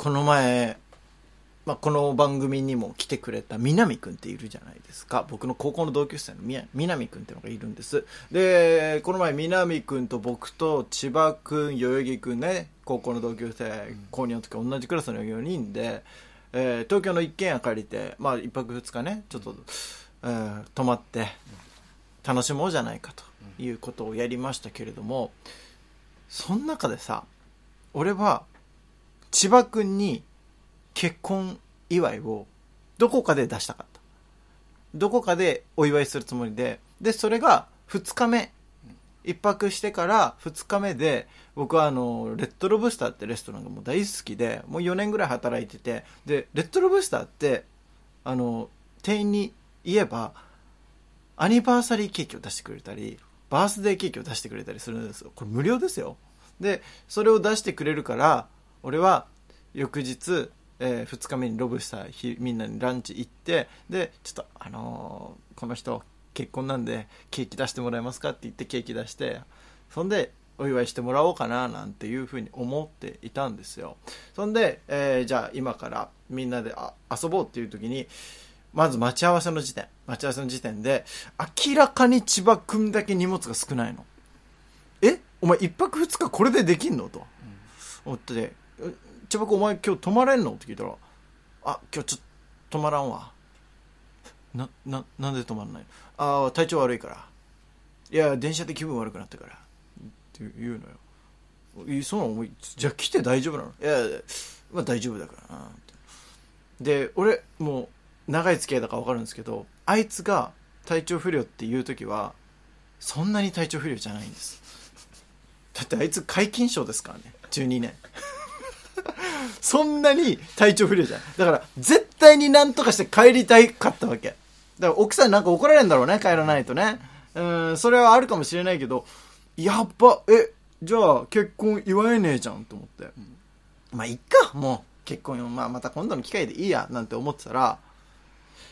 この前、まあ、この番組にも来てくれた南くんっているじゃないですか。僕の高校の同級生の南くんっていうのがいるんです。でこの前南くんと僕と千葉くん代々木くんね高校の同級生高2の時同じクラスの4人で、えー東京の一軒家借りてまあ一泊二日ねちょっと、えー泊まって楽しもうじゃないかということをやりましたけれどもその中でさ俺は千葉くんに結婚祝いをどこかで出したかった。どこかでお祝いするつもりで。でそれが2日目。一泊してから2日目で僕はあのレッドロブスターってレストランがもう大好きでもう4年ぐらい働いてて。でレッドロブスターってあの店員に言えばアニバーサリーケーキを出してくれたりバースデーケーキを出してくれたりするんですよ。これ無料ですよ。でそれを出してくれるから俺は翌日、え2日目にロブスターひみんなにランチ行ってでちょっとあのーこの人結婚なんでケーキ出してもらえますかって言ってケーキ出してそんでお祝いしてもらおうかななんていうふうに思っていたんですよ。そんで、えーじゃあ今からみんなであ遊ぼうっていう時にまず待ち合わせの時点待ち合わせの時点で明らかに千葉君だけ荷物が少ないの。え？お前一泊二日これでできんの？と。思って千葉君お前今日泊まれんの？って聞いたらあ今日ちょっと泊まらんわなななんで泊まらないああ体調悪いからいや電車で気分悪くなったからって言うのよいそうなのお前じゃあ来て大丈夫なのいやまあ大丈夫だからなで俺もう長い付き合いだから分かるんですけどあいつが体調不良っていう時はそんなに体調不良じゃないんです。だってあいつ皆勤賞ですからね。12年。そんなに体調不良じゃん。だから絶対になんとかして帰りたいかったわけ。だから奥さんなんか怒られるんだろうね帰らないとね。うんそれはあるかもしれないけどやっぱえじゃあ結婚祝えねえじゃんと思って、まあいっかもう結婚、まあ、また今度の機会でいいやなんて思ってたら、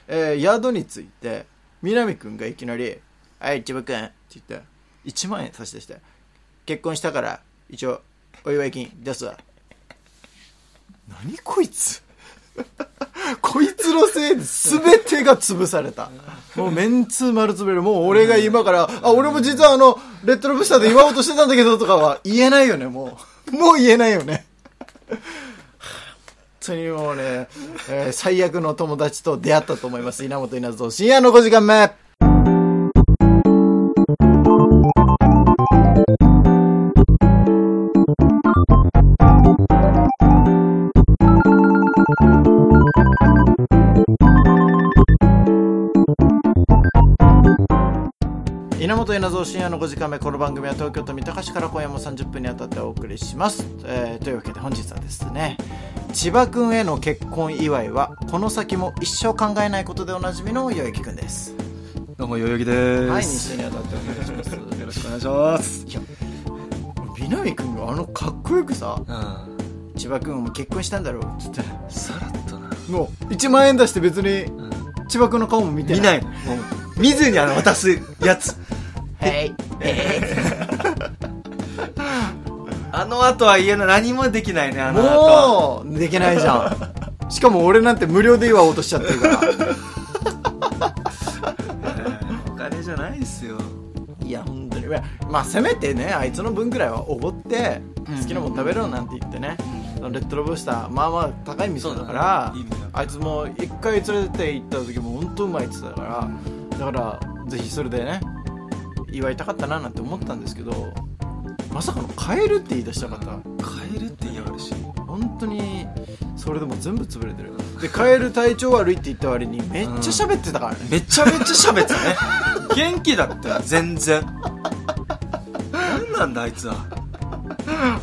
えー宿に着いて南くんがいきなり「はい千葉くん」って言って1万円差し出して「結婚したから一応お祝い金出すわ」何こいつ？こいつのせいで全てが潰された。もうメンツー丸潰れる。もう俺が今から、あ、俺も実はあの、レッドロブスターで祝おうとしてたんだけどとかは言えないよね、もう。もう言えないよね。本当にもうね、えー最悪の友達と出会ったと思います。稲本稲造深夜の5時間目。稲本稲造深夜の5時間目この番組は東京都三鷹市から今夜も30分にあたってお送りします、えーというわけで本日はですね千葉君への結婚祝いはこの先も一生考えないことでおなじみの代々木君ですどうも、代々木です。はい2週にあたってお願いしますよろしくお願いします。いや南君があのかっこよくさうん。千葉君も結婚したんだろうっつってさらっとな。もう1万円出して別にうん。千葉君の顔も見て見ない。もう、見ずにあの、渡すやつ。はい あの後は言えない。何もできないね、あの後は。もうできないじゃん。しかも俺なんて無料で祝おうとしちゃってるから。お金じゃないですよ。いや本当に。まあせめてねあいつの分くらいはおごってうん。好きなもん食べろなんて言ってね、レッドロブスターまあまあ高い店だからあいつも一回連れて行った時も本当うまいって言ってたからだからぜひそれでね祝いたかったななんて思ったんですけどまさかの変えるって言い出したかった買えるって言いやがるし。本当にそれでも全部潰れてるでカエル体調悪いって言った割にめっちゃ喋ってたからね、めちゃめちゃ喋ってたね。元気だったよ、全然。何なんだ、あいつは。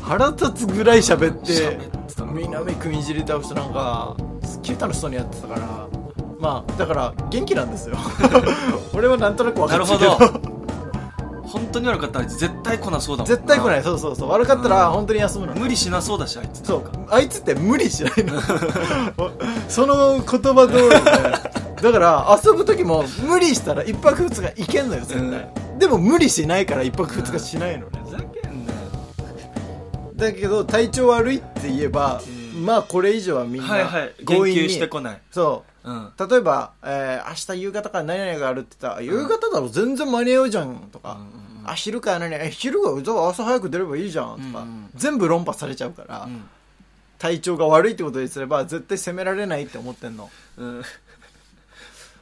腹立つぐらい喋って喋ってたな南君いじり倒してなんかすっげえ楽しそうにやってたからまあだから元気なんですよ 俺はなんとなく分かってるけどほど。本当に悪かったらあいつ絶対来なそうだもん絶対来ない。そうそうそう。悪かったら本当に休むの。無理しなそうだし、あいつ。そう。あいつって無理しないの。その言葉通りでだから遊ぶ時も無理したら一泊二日行けんのよ絶対、でも無理しないから一泊二日しないのね。ふざけんなよ。だけど体調悪いって言えば、うん。まあこれ以上はみんなはいはい。言及強引に、してこない。そう。うん。例えば、えー明日夕方から何々があるって言ったら、夕方だろ。全然間に合うじゃんとか、うんうんうんあ昼から何々え昼がじゃあ朝早く出ればいいじゃんとか、うんうん。全部論破されちゃうから、うん。体調が悪いってことにすれば絶対責められないって思ってんの。うん。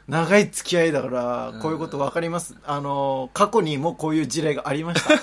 長い付き合いだからうん。こういうこと分かります、あの過去にもこういう事例がありました。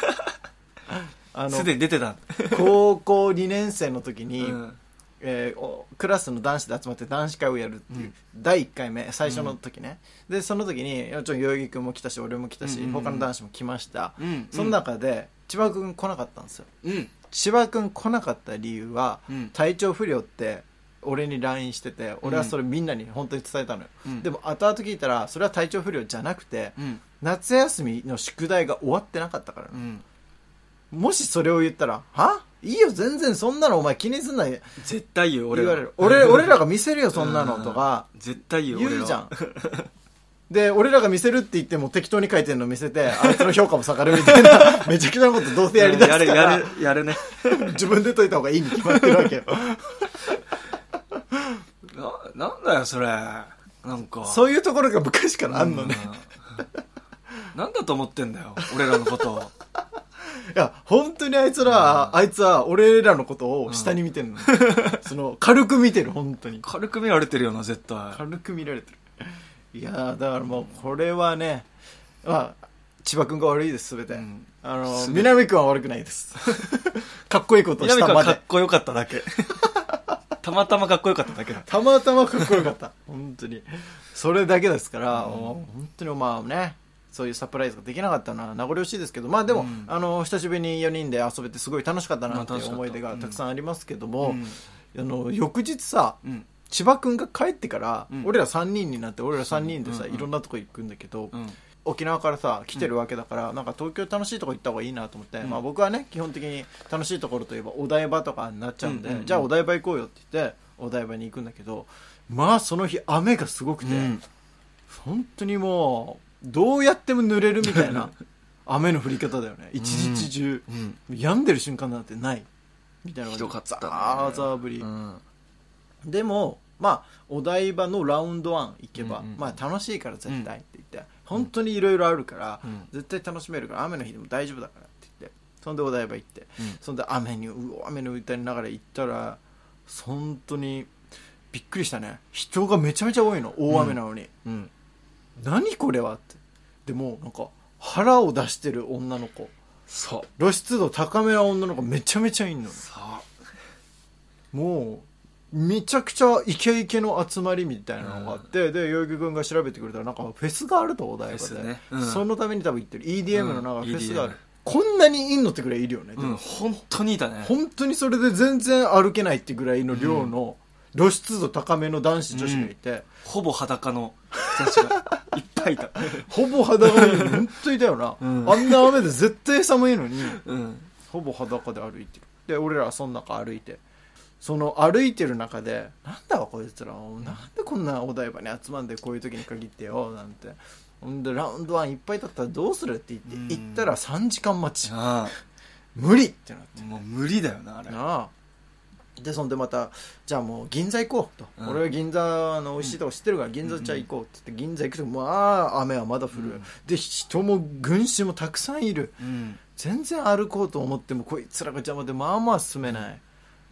あのすでに出てた。高校2年生の時に、うんえーおクラスの男子で集まって男子会をやるっていう、第1回目最初の時ね、でその時にもちろん代々木君も来たし俺も来たし、うん。うんうん他の男子も来ました、うん。その中で千葉君来なかったんですよ。うん。千葉君来なかった理由は、うん。体調不良って俺に LINE してて俺はそれみんなに本当に伝えたのよ、うん。でも後々聞いたらそれは体調不良じゃなくて、うん。夏休みの宿題が終わってなかったから、うん。もしそれを言ったら「は？いいよ全然そんなのお前気にすんな」言絶対言う俺らわれる。俺 俺らが見せるよそんなのとか。絶対言う言うじゃん。で俺らが見せるって言っても適当に書いてるの見せてあいつの評価も下がるみたいな めちゃくちゃなことどうせやりだすかやるやらるやるね。自分で解いた方がいいに決まってるわけよ。ななんだよそれ。なんか。そういうところが昔からあんのね、うん。なんだと思ってんだよ俺らのこといや本当にあいつら、あいつは俺らのことを下に見てるの、その軽く見てる本当に。軽く見られてるよな絶対。軽く見られてる。いやーだからもうこれはねまあ千葉君が悪いです全て、うん。あの全て南君は悪くないです。かっこいいことをしたまで。南君はかっこよかっただけ。たまたまかっこよかっただけだ。たまたまかっこよかった。本当に。それだけですから、もう本当にまあねそういうサプライズができなかったのは名残惜しいですけどまあでも、うん。あの久しぶりに4人で遊べてすごい楽しかったなっていう思い出がたくさんありますけども、うん。あの翌日さうん。千葉君が帰ってから、うん。俺ら3人になって俺ら3人でさ、う。んいろんなとこ行くんだけど、うん。沖縄からさ来てるわけだから、なんか東京楽しいとこ行った方がいいなと思って、うん。まあ、僕はね基本的に楽しいところといえばお台場とかになっちゃうんで、うんうんうん。じゃあお台場行こうよって言ってお台場に行くんだけどまあその日雨がすごくて、うん。本当にもうどうやっても濡れるみたいな 雨の降り方だよね。一日中、うん病んでる瞬間なんてない。みたいなひどかったね。ザーザー降り、うん。でもまあお台場のラウンドワン行けば、うんうんまあ楽しいから絶対って言って、本当にいろいろあるから、うん。絶対楽しめるから雨の日でも大丈夫だからって言ってそんでお台場行って、うん。そんで雨にうお雨の歌いながら行ったら本当にびっくりしたね。人がめちゃめちゃ多いの。大雨なのに、うん何これは？って。でもなんか腹を出してる女の子。そう。露出度高めな女の子めちゃめちゃいんのそう。もうめちゃくちゃイケイケの集まりみたいなのがあって、で代々木君が調べてくれたらなんかフェスがあるとお台場で、スね。うん。そのために多分行ってる。EDM のなんかうん。フェスがある、EDM こんなにいんのってぐらいいるよね、うん。本当にいたね。本当にそれで全然歩けないってぐらいの量の露出度高めの男子女子がいて、ほぼ裸の。人たちがいっぱいいた。ほぼ裸で本当にいたよな、うん。あんな雨で絶対寒いのに。うん。ほぼ裸で歩いてる。で俺らはその中歩いて。その歩いてる中でなんだわこいつら。なんでこんなお台場に集まんでこういう時に限ってよ。なんて。ほんでラウンドワンいっぱいだったらどうするって言ってうん。行ったら3時間待ち。あ無理ってなって。あもう無理だよなあれ。なあでそんでまたじゃあもう銀座行こうと、うん。俺は銀座の美味しいとこ知ってるから銀座茶行こうって言って銀座行くとまあ雨はまだ降る、うん。で人も群衆もたくさんいる。うん。全然歩こうと思ってもこいつらが邪魔でまあまあ進めない。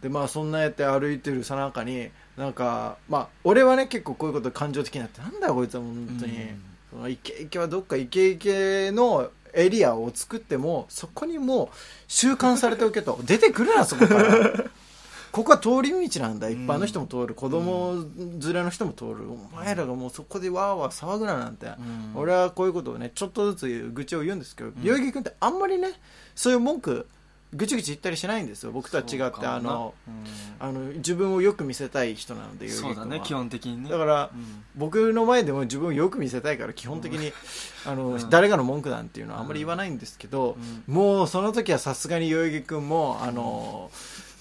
でまあそんなやって歩いてるさなかになんかまあ俺はね結構こういうこと感情的になってなんだよこいつは本当に、うん。そのイケイケはどっかイケイケのエリアを作ってもそこにもう習慣されておけと。出てくるなそこから ここは通り道なんだ。一般の人も通る、子供連れの人も通る。お前らがもうそこでわーわー騒ぐななんて、ん。俺はこういうことをねちょっとずつ愚痴を言うんですけど代々木君ってあんまりねそういう文句ぐちぐち言ったりしないんですよ。僕とは違ってあのあの自分をよく見せたい人なのでそうだね基本的にね。だから、うん。僕の前でも自分をよく見せたいから基本的に、あのうん。誰かの文句なんていうのはあんまり言わないんですけど、もうその時はさすがに代々木君もあの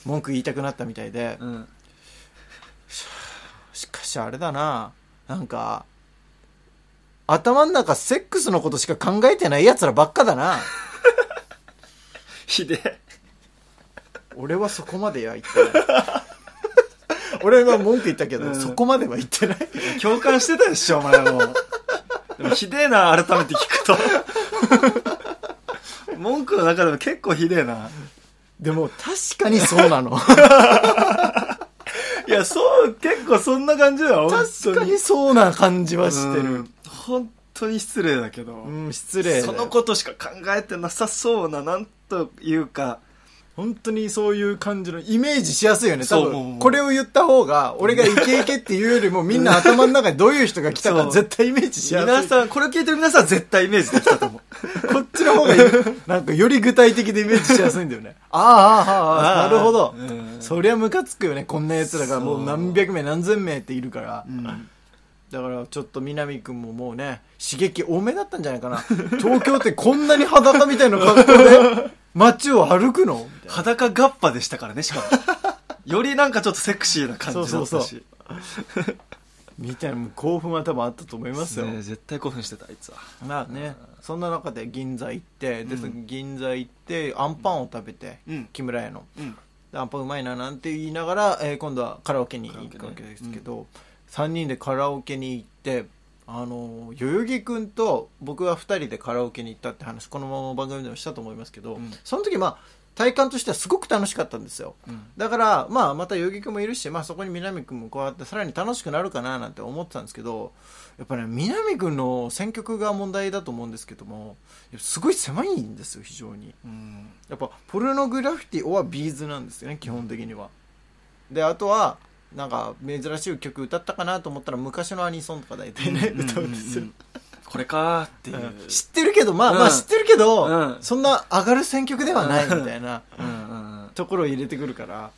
文句言いたくなったみたいで、うん。しかしあれだな。なんか頭の中セックスのことしか考えてない奴らばっかだな。ひでえ。俺はそこまでや言ってない。俺は文句言ったけど、うん。そこまでは言ってない。共感してたでしょ、お前も。でもひでえな、改めて聞くと。文句の中でも結構ひでえな。でも確かにそうなの。いや、そう、結構そんな感じだよ、確かにそうな感じはしてる。うん。本当に失礼だけど。うん、失礼そのことしか考えてなさそうな、なんというか、本当にそういう感じのイメージしやすいよね。多分これを言った方が俺がイケイケっていうよりもみんな頭の中にどういう人が来たか 絶対イメージしやすい。皆さん、これを聞いてる皆さんは絶対イメージできたと思う。こっちの方がいいなんかより具体的でイメージしやすいんだよね。ああああああなるほど。うん。そりゃムカつくよね。こんな奴らがもう何百名何千名っているから。う。ん。だからちょっと南くんももうね刺激多めだったんじゃないかな。東京ってこんなに裸みたいな格好で街を歩くの？裸ガッパでしたからね、しかも。よりなんかちょっとセクシーな感じだったし。そうそうそみたいな興奮は多分あったと思いますよ、ね絶対興奮してた、あいつは。まあねそんな中で銀座行ってで、うん。銀座行ってアンパンを食べて、うん。木村屋の。うん。でアンパンうまいななんて言いながら、えー今度はカラオケに行くわけですけど、3人でカラオケに行ってあの代々木君と僕は2人でカラオケに行ったって話このまま番組でもしたと思いますけど、うんその時まあ体感としてはすごく楽しかったんですようん。だから、まあ、また代々木君もいるし、まあ、そこに南君も加わってさらに楽しくなるかななんて思ってたんですけどやっぱね南君の選曲が問題だと思うんですけどもすごい狭いんですよ非常にうん。やっぱポルノグラフィティオアビーズなんですよね基本的にはであとはなんか珍しい曲歌ったかなと思ったら昔のアニソンとか大体ね、歌うんですよ、これかーっていう。うん。知ってるけどまあ、うん。まあ知ってるけど、うん。そんな上がる選曲ではないみたいな。ところを入れてくるから。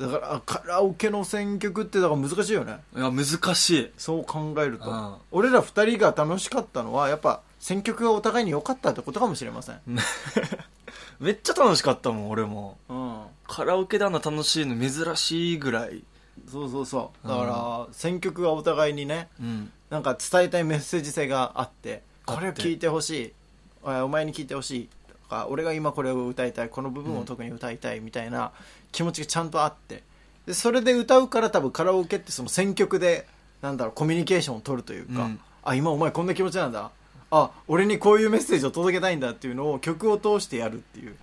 だからあカラオケの選曲ってだから難しいよね。いや、難しい。そう考えると、うん。俺ら二人が楽しかったのはやっぱ選曲がお互いに良かったってことかもしれません、めっちゃ楽しかったもん、俺も。うん、カラオケであんな楽しいの珍しいぐらい。そうそうそう。だから、選曲がお互いにねうん。なんか伝えたいメッセージ性があってこれを聞いてほしい。あお前に聞いてほしい。とか俺が今これを歌いたいこの部分を特に歌いたいみたいな気持ちがちゃんとあって。でそれで歌うから多分カラオケってその選曲でなんだろうコミュニケーションを取るというか、うん。あ今お前こんな気持ちなんだあ俺にこういうメッセージを届けたいんだっていうのを曲を通してやるっていう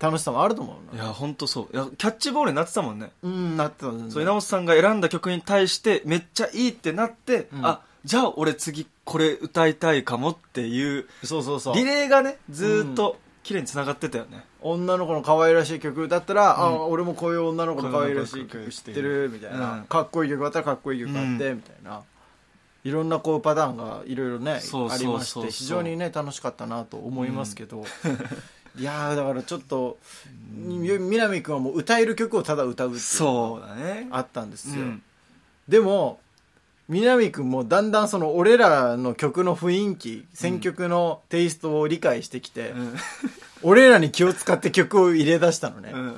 楽しさもあると思うな。いや、ほんとそう。いや、キャッチボールになってたもんね。うんなってたんだそう、稲本さんが選んだ曲に対して、めっちゃいいってなって、うん。あ、じゃあ俺次これ歌いたいかもっていう、そうそうそう。リレーがね、ずーっと綺麗に繋がってたよね。女の子の可愛らしい曲歌ったら、あうん。俺もこういう女の子の可愛らしい曲知ってる。みたいな、うん。かっこいい曲あったらかっこいい曲あって、うん。みたいないろんなこうパターンがいろいろねありまして非常にね楽しかったなと思いますけど、いやーだからちょっと、み南君はもう歌える曲をただ歌うっていうのそうだね。があったんですよ、うんでも南君もだんだんその俺らの曲の雰囲気選曲のテイストを理解してきて、うん。俺らに気を使って曲を入れ出したのね、うん。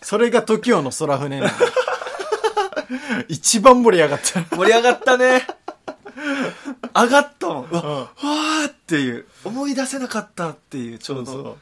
それが TOKIO の空船なの 一番盛り上がった。盛り上がったね。上がったもん。うわ、うんわーっていう。思い出せなかったっていう、ちょうど。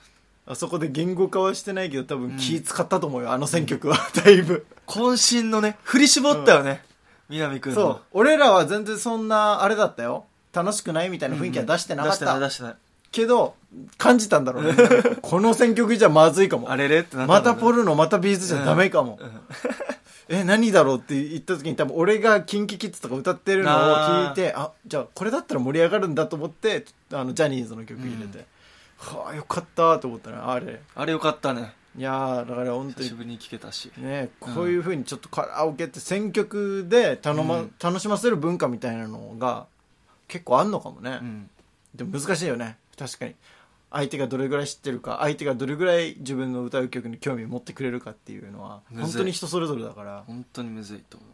あそこで言語化はしてないけど多分気使ったと思うよ、あの選曲は。だいぶ。渾身のね、振り絞ったよね。南くんの。そう。俺らは全然そんな、あれだったよ。楽しくないみたいな雰囲気は出してなかった。出してない、出してない。けど、感じたんだろうね。この選曲じゃまずいかも。あれれってなったまたポル。ルノ、またビーズじゃダメかも。うんえ、何だろうって言った時に多分俺がキンキキッズとか歌ってるのを聞いて、あじゃあこれだったら盛り上がるんだと思って、あの、ジャニーズの曲入れて、はあ、よかったと思ったね、あれ。あれよかったね。いやー、だから本当に久しぶりに聴けたし。ね、こういう風にちょっとカラオケって選曲で頼ま、うん楽しませる文化みたいなのが結構あんのかもね。うん。でも難しいよね、確かに。相手がどれぐらい知ってるか、相手がどれぐらい自分の歌う曲に興味を持ってくれるかっていうのは、本当に人それぞれだから。本当にむずいと思う。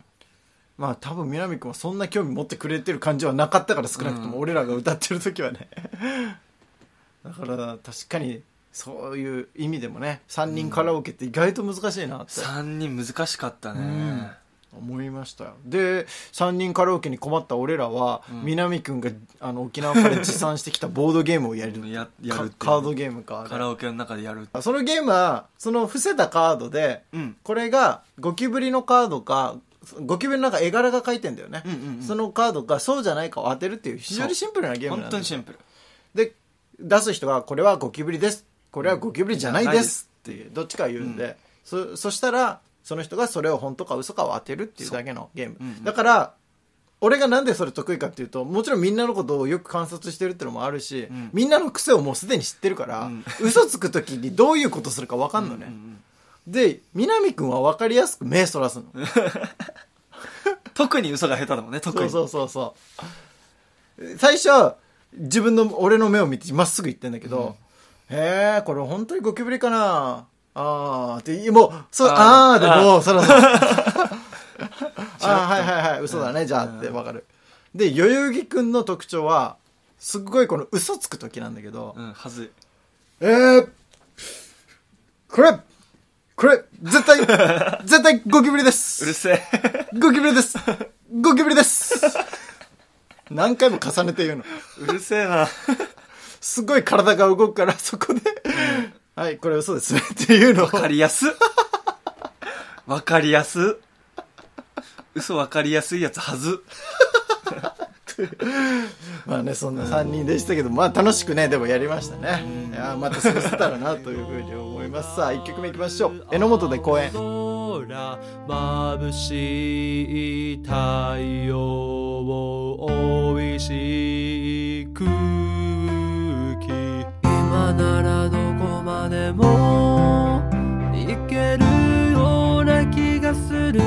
まあ多分南君はそんな興味持ってくれてる感じはなかったから少なくともうん俺らが歌ってる時はね だから確かにそういう意味でもね3人カラオケって意外と難しいなって3人難しかったね。思いまました。よで3人カラオケに困った俺らは、南くん。があの沖縄から持参してきたボードゲームをやる。や やるカードゲームか。カラオケの中でやるそのゲームはその伏せたカードで、うん。これがゴキブリのカードかゴキブリの中絵柄が書いてんだよね、うんうんうん。そのカードかそうじゃないかを当てるっていう非常にシンプルなゲームなん本だ当にシンプル。で出す人がこれはゴキブリです。これはゴキブリじゃないです。っていう。どっちか言うんで、そそしたらその人がそれを本当か嘘かを当てるっていうだけのゲーム、うんうん。だから俺がなんでそれ得意かっていうともちろんみんなのことをよく観察してるってのもあるし、ん。みんなの癖をもうすでに知ってるから、うん。嘘つく時にどういうことするか分かんのね、うんうんで南くんは分かりやすく目そらすの。特に嘘が下手だもんね特に。そうそうそうそう。最初は自分の俺の目を見てまっすぐ言ってんだけど、へえこれ本当にゴキブリかなあーってもうそうああでもうそろそろあー はいはいはい嘘だねじゃあって分かる。で代々木くんの特徴はすっごいこの嘘つく時なんだけど、うんはずい。えー、これこれ絶対 絶対ゴキブリです。うるせえ。ゴキブリです。ゴキブリです。何回も重ねて言うの。うるせえな。すごい体が動くから、そこで、はい、これ嘘ですね っていうのを。わかりやすわかりやす嘘わかりやすいやつはず まあね、そんな3人でしたけど、まあ楽しくね、でもやりましたね。いやーまた過ごせたらなというふうに思います。さあ、1曲目いきましょう。榎本で公演。空眩しい太陽を美味しいでも行けるような気がする。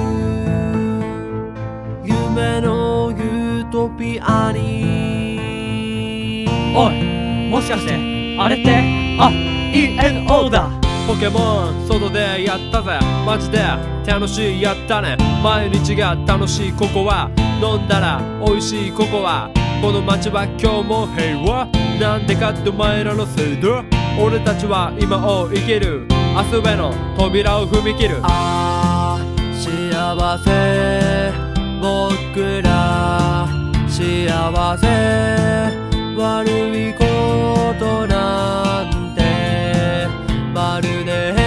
夢のユートピアに。おいもしかしてあれって？あ ENO だ。ポケモン外でやったぜ。マジで楽しいやったね。毎日が楽しいここは飲んだら美味しいここはこの街は今日も平和。なんでかってお前らのせいだ俺たちは今を生きる。明日への扉を踏み切る。ああ幸せ。僕ら幸せ。悪いことなんてまるで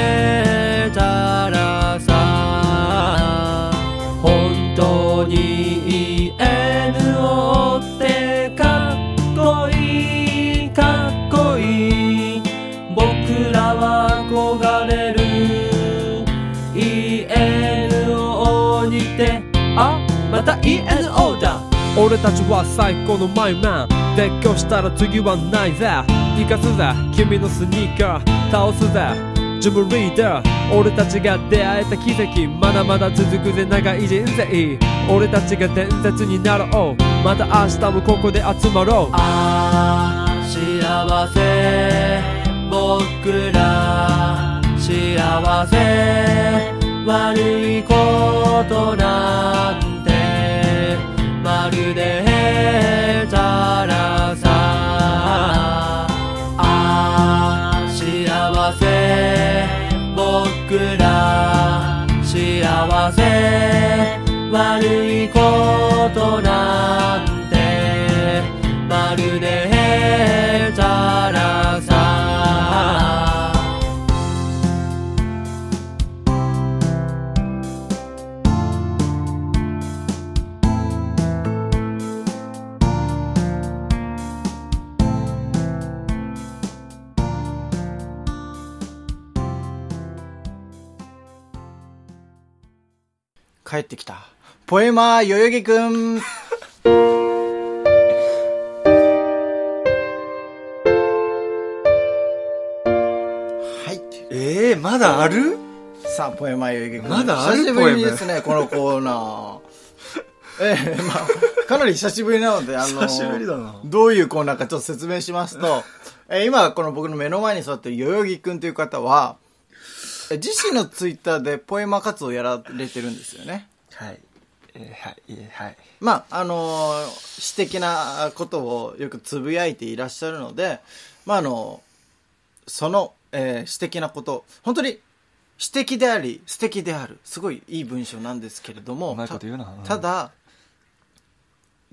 俺たちは最高のマイマン。絶叫したら次はないぜ。生かすぜ。君のスニーカー。倒すぜ。ジムリーダー俺たちが出会えた奇跡。まだまだ続くぜ。長い人生。俺たちが伝説になろう。また明日もここで集まろう。ああ幸せ。僕ら幸せ。悪いことなんてまるでへたらさあ幸せ僕ら幸せ悪いことなんてまるでへたら帰ってきた。ポエマー、代々木くん。はい。ええまだある？さあ、ポエマー、代々木くん。まだある？久しぶりにですね、このコーナー。ええまあ、かなり久しぶりなので、あの、どういうコーナーかちょっと説明しますと、えー今、この僕の目の前に座っている代々木くんという方は、え自身のツイッターでポエマ活動をやられてるんですよね？はい。えーはいえーはい。まあ、あのー詩的なことをよくつぶやいていらっしゃるので、まあ、あの、その、えー詩的なこと、本当に、詩的であり素敵であるすごいいい文章なんですけれどもうまいこと言うな。たただ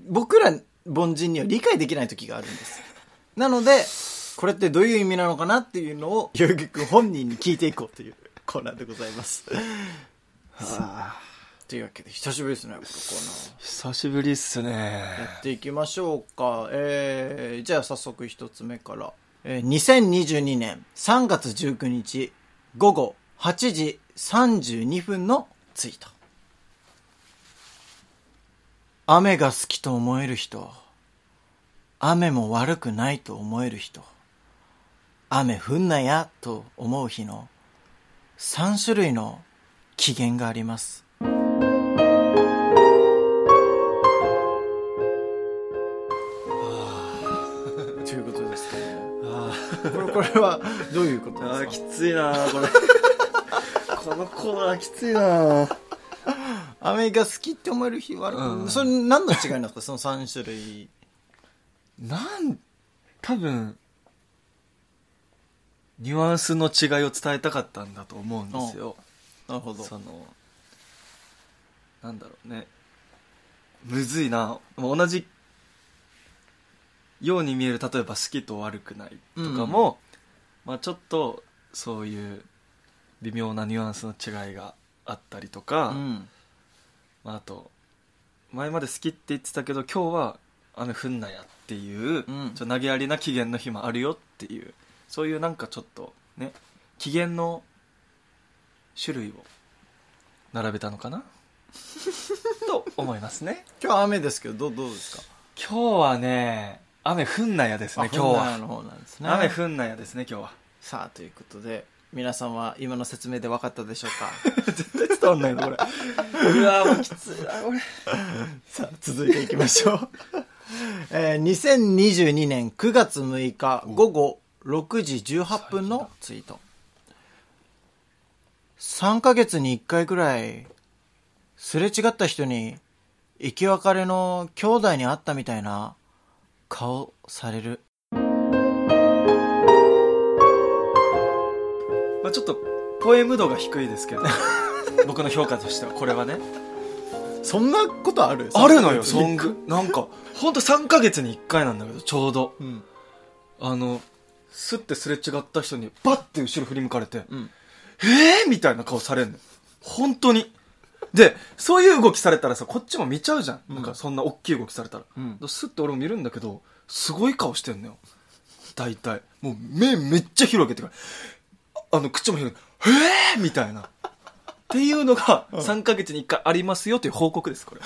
僕ら凡人には理解できない時があるんです。なのでこれってどういう意味なのかなっていうのを代々木君本人に聞いていこうというコーナーでございますというわけで久しぶりですねこのコーナー久しぶりっすねやっていきましょうか。えー、じゃあ早速一つ目から。えー、2022年3月19日午後8時32分のツイート。雨が好きと思える人。雨も悪くないと思える人。雨降んなやと思う日の3種類の機嫌があります。ということです。ね。あこれこれはどういうことですか？きついなこれ。このコーナーきついな雨が好きって思える日はある、うん。それ何の違いなんですか？その3種類。なん多分ニュアンスの違いを伝えたかったんだと思うんですよ。なるほど。そのなんだろうね。むずいな。同じように見える例えば好きと悪くないとかも、まあ、ちょっとそういう微妙なニュアンスの違いがあったりとか、うん。まあ、あと前まで好きって言ってたけど今日は雨降んなやっていう、うん。ちょっと投げやりな機嫌の日もあるよっていうそういうなんかちょっとね機嫌の種類を並べたのかな？と思いますね。今日は雨ですけどどうどうですか？今日はね雨降んなやですね今日は、ね。雨降んなやですね今日は。さあということで皆さんは今の説明で分かったでしょうか？絶対伝わんないのこれ。うわもうきついなこれ。さあ続いていきましょう、えー、2022年9月6日午後6時18分のツイート。3ヶ月に1回ぐらいすれ違った人に生き別れの兄弟に会ったみたいな顔される。まあ、ちょっとポエム度が低いですけど。僕の評価としてはこれはね。そんなことある？あるのよ。ソングなんかほんと3ヶ月に1回なんだけどちょうど。うん。あのスッてすれ違った人にバッて後ろ振り向かれて、うん。えー？みたいな顔されんの本当に。でそういう動きされたらさこっちも見ちゃうじゃん、うん。なんかそんな大きい動きされたら、うん。スッて俺も見るんだけどすごい顔してんのよ。大体。もう目めっちゃ広げてからああの口も広げてえー？みたいな。っていうのが3ヶ月に1回ありますよという報告ですこれ。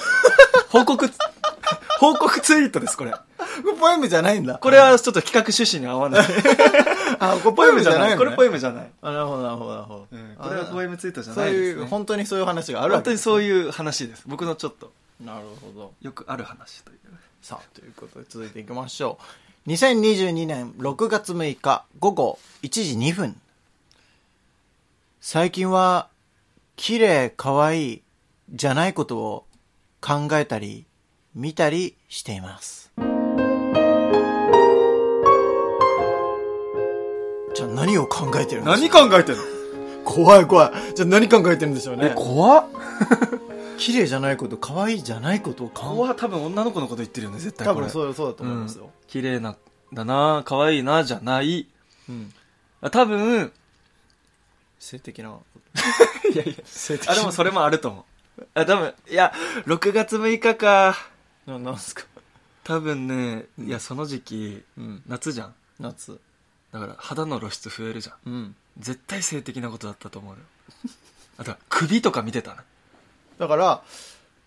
報告 報告ツイートですこれこれポエムじゃないんだ。これはちょっと企画趣旨に合わない。あこれポエムじゃないの、ね、これポエムじゃない、あなるほどなるほどなるほど、うんこれはポエムツイートじゃそうないです、ね、いう本当にそういう話があるわ本当にそういう話です僕のちょっと。なるほど。よくある話というさあということで続いていきましょう。2022年6月6日午後1時2分。最近は綺麗可愛いじゃないことを考えたり見たりしていますじゃあ何を考えてるんです何か考えてんの？怖い怖い。じゃあ何考えてるんでしょうね。怖っ。綺麗じゃないこと可愛いじゃないことを考怖っ多分女の子のこと言ってるよね絶対多これ。分そうそうだと思いますよ、うん。綺麗なだな可愛いなじゃない。うん。あ多分。性的な。いやいや。性的あでもそれもあると思う。あ多分いや6月6日か。ななんすか？多分ねいやその時期うん。夏じゃん。夏だから肌の露出増えるじゃん。うん。絶対性的なことだったと思うよ。あとは首とか見てたなだから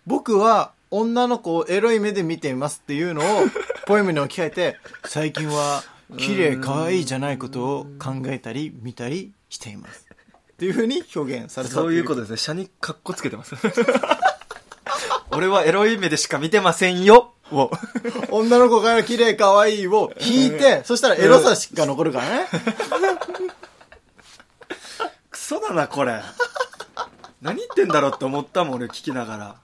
僕は女の子をエロい目で見ていますっていうのを ポエムに置き換えて最近は綺麗可愛いじゃないことを考えたり見たりしています。っていうふうに表現されたそういうことですね。車にカッコつけてます。俺はエロい目でしか見てませんよを。と 女の子から綺麗可愛いを引いてそしたらエロさしか残るからねクソだな、これ。何言ってんだろうって思ったもん、俺聞きながら。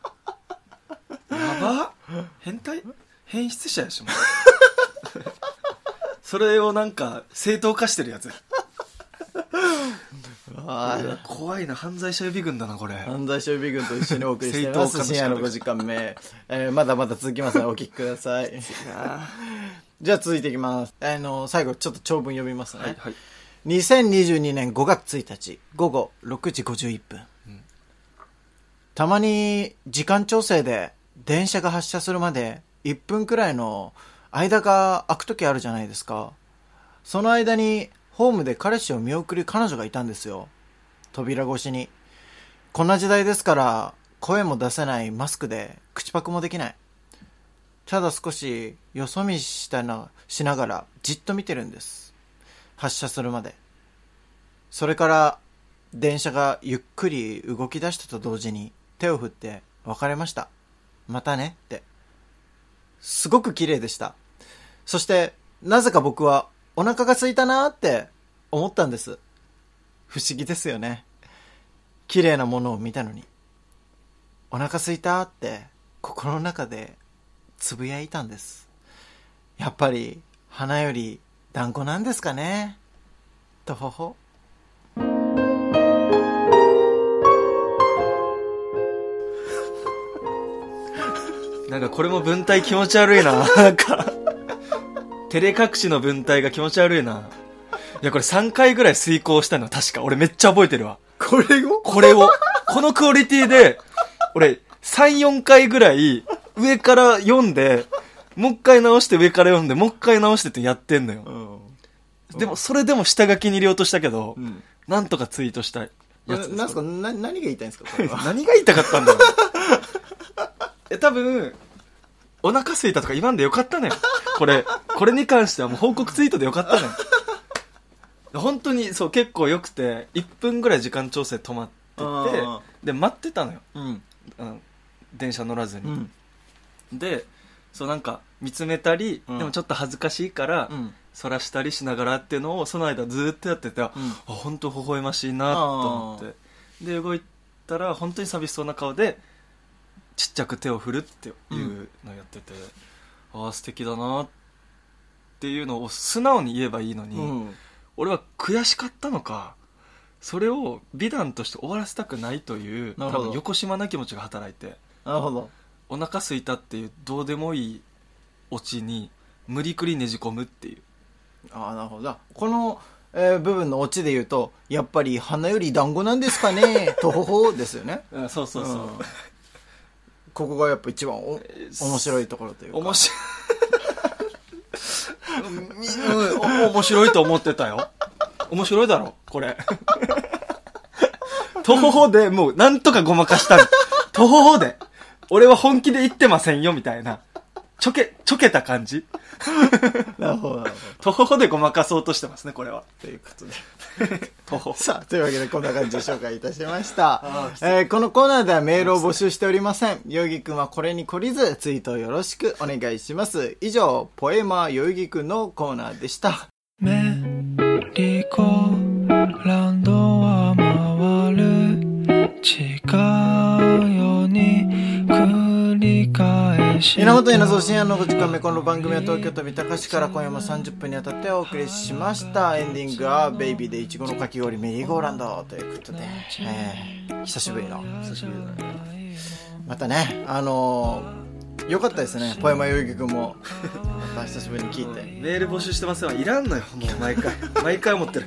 やば変態？変質者やし、もう。それをなんか、正当化してるやつ。怖いな犯罪者予備軍だなこれ犯罪者予備軍と一緒にお送りしています。深夜の5時間目。えーまだまだ続きますので お聞きください。じゃあ続いていきます。あの、最後ちょっと長文読みますね。はいはい2022年5月1日午後6時51分、たまに時間調整で電車が発車するまで1分くらいの間が空く時あるじゃないですかその間にホームで彼氏を見送る彼女がいたんですよ扉越しに。こんな時代ですから声も出せないマスクで口パクもできない。ただ少しよそ見したなしながらじっと見てるんです。発車するまで。それから電車がゆっくり動き出したと同時に手を振って別れました。またねって。すごく綺麗でした。そしてなぜか僕はお腹が空いたなーって思ったんです。不思議ですよね。綺麗なものを見たのにお腹空いたって心の中でつぶやいたんですやっぱり花より団子なんですかねとほほ なんかこれも文体気持ち悪いな。なんか、照れ隠しの文体が気持ち悪いな。いや、これ3回ぐらい遂行したの、確か。俺めっちゃ覚えてるわ。これを？これを、このクオリティで、俺、3、4回ぐらい、上から読んで、もう一回直して上から読んで、もう一回直してってやってんのよ。でも、それでも下書きに入れようとしたけど、ん。なんとかツイートしたいやつです。なんすか？な何が言いたいんですか？何が言いたかったんだろう。え多分お腹空いたとか言わんでよかったねこれこれに関してはもう報告ツイートでよかったね本当にそう結構良くて1分ぐらい時間調整止まっててあで待ってたのよ、うん。うん、電車乗らずに、うん。でそうなんか見つめたり、うん。でもちょっと恥ずかしいから、うん。そらしたりしながらっていうのをその間ずーっとやってて、あ本当微笑ましいなと思って。で動いたら本当に寂しそうな顔でちっちゃく手を振るっていうのをやってて、ああ素敵だなっていうのを素直に言えばいいのに、うん俺は悔しかったのかそれを美談として終わらせたくないという多分横島な気持ちが働いてなるほど。お腹空いたっていうどうでもいいオチに無理くりねじ込むっていう。ああなるほど。この、えー部分のオチで言うとやっぱり花より団子なんですかね とほほですよね。そうそうそう、うん。ここがやっぱ一番お面白いところというか。面白いうんお面白いと思ってたよ。面白いだろこれ。徒歩でもうなんとかごまかしたの。徒歩で。俺は本気で言ってませんよみたいなちょけちょけた感じ？なるほどなるほ徒歩でごまかそうとしてますねこれはどということで 徒歩さあ、というわけでこんな感じで紹介いたしました。えーこのコーナーではメールを募集しておりません。よぎくんはこれに懲りず、ツイートをよろしくお願いします。以上、ポエマーよぎくんのコーナーでした。メリー源稲造深夜の5時間目この番組は東京都三鷹市から今夜も30分にわたってお送りしました。エンディングは「ベイビーでいちごのかき氷メリーゴーランド」ということで、え。ー久しぶりの。久しぶりだね。またねあのー、よかったですねポエマよぎくんも。また久しぶりに聞いて。メール募集してませんはいらんのよもう毎回。毎回思ってる。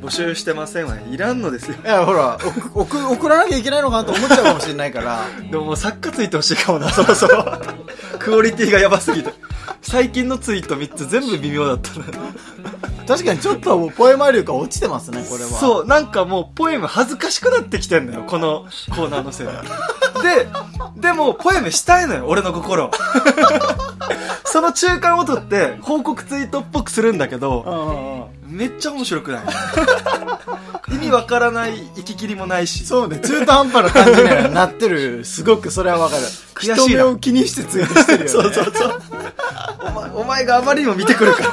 募集してませんはいらんのですよ。いやほら送送送らなきゃいけないのかなと思っちゃうかもしれないから。でももう作家ついてほしいかもなそろそろ。クオリティがやばすぎて。最近のツイート3つ全部微妙だったな確かにちょっとポエマ力が落ちてますねこれは。そうなんかもうポエム恥ずかしくなってきてんのよこのコーナーのせいで ででもポエムしたいのよ俺の心。その中間を取って報告ツイートっぽくするんだけどめっちゃ面白くない。意味わからない行き切りもないし。そうね、中途半端な感じにはなってる。すごくそれはわかる。悔しいな。人目を気にしてツイートしてるよね。そうそうそう。お前お前があまりにも見てくるから。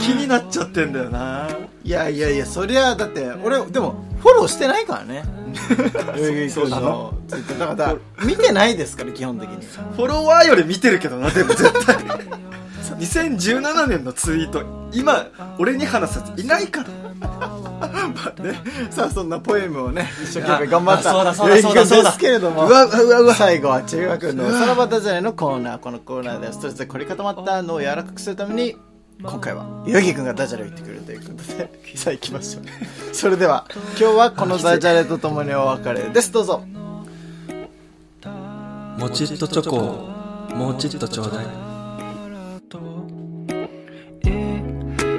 気になっちゃってんだよないやいやいや、そりゃ、だって、俺、でも、フォローしてないからね。そうなの？だから、見てないですから、基本的に。フォロワーより見てるけどなでも絶対。2017年のツイート今俺に話すやついないから。さあそんなポエムをね一生懸命頑張った。あそうだそうだそうだそうだ。ですけれども。うわうわうわ。最後は中学のおさらばダジャレのコーナー。このコーナーではストレスで凝り固まったのを柔らかくするために今回は。ヨギ君がダジャレを言ってくれるということで さあ行きましょう。それでは今日はこのダジャレとともにお別れです。どうぞ。もちっとチョコをもうちっとちょうだい。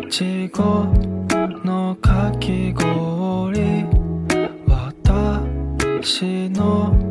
いちごのかき氷私の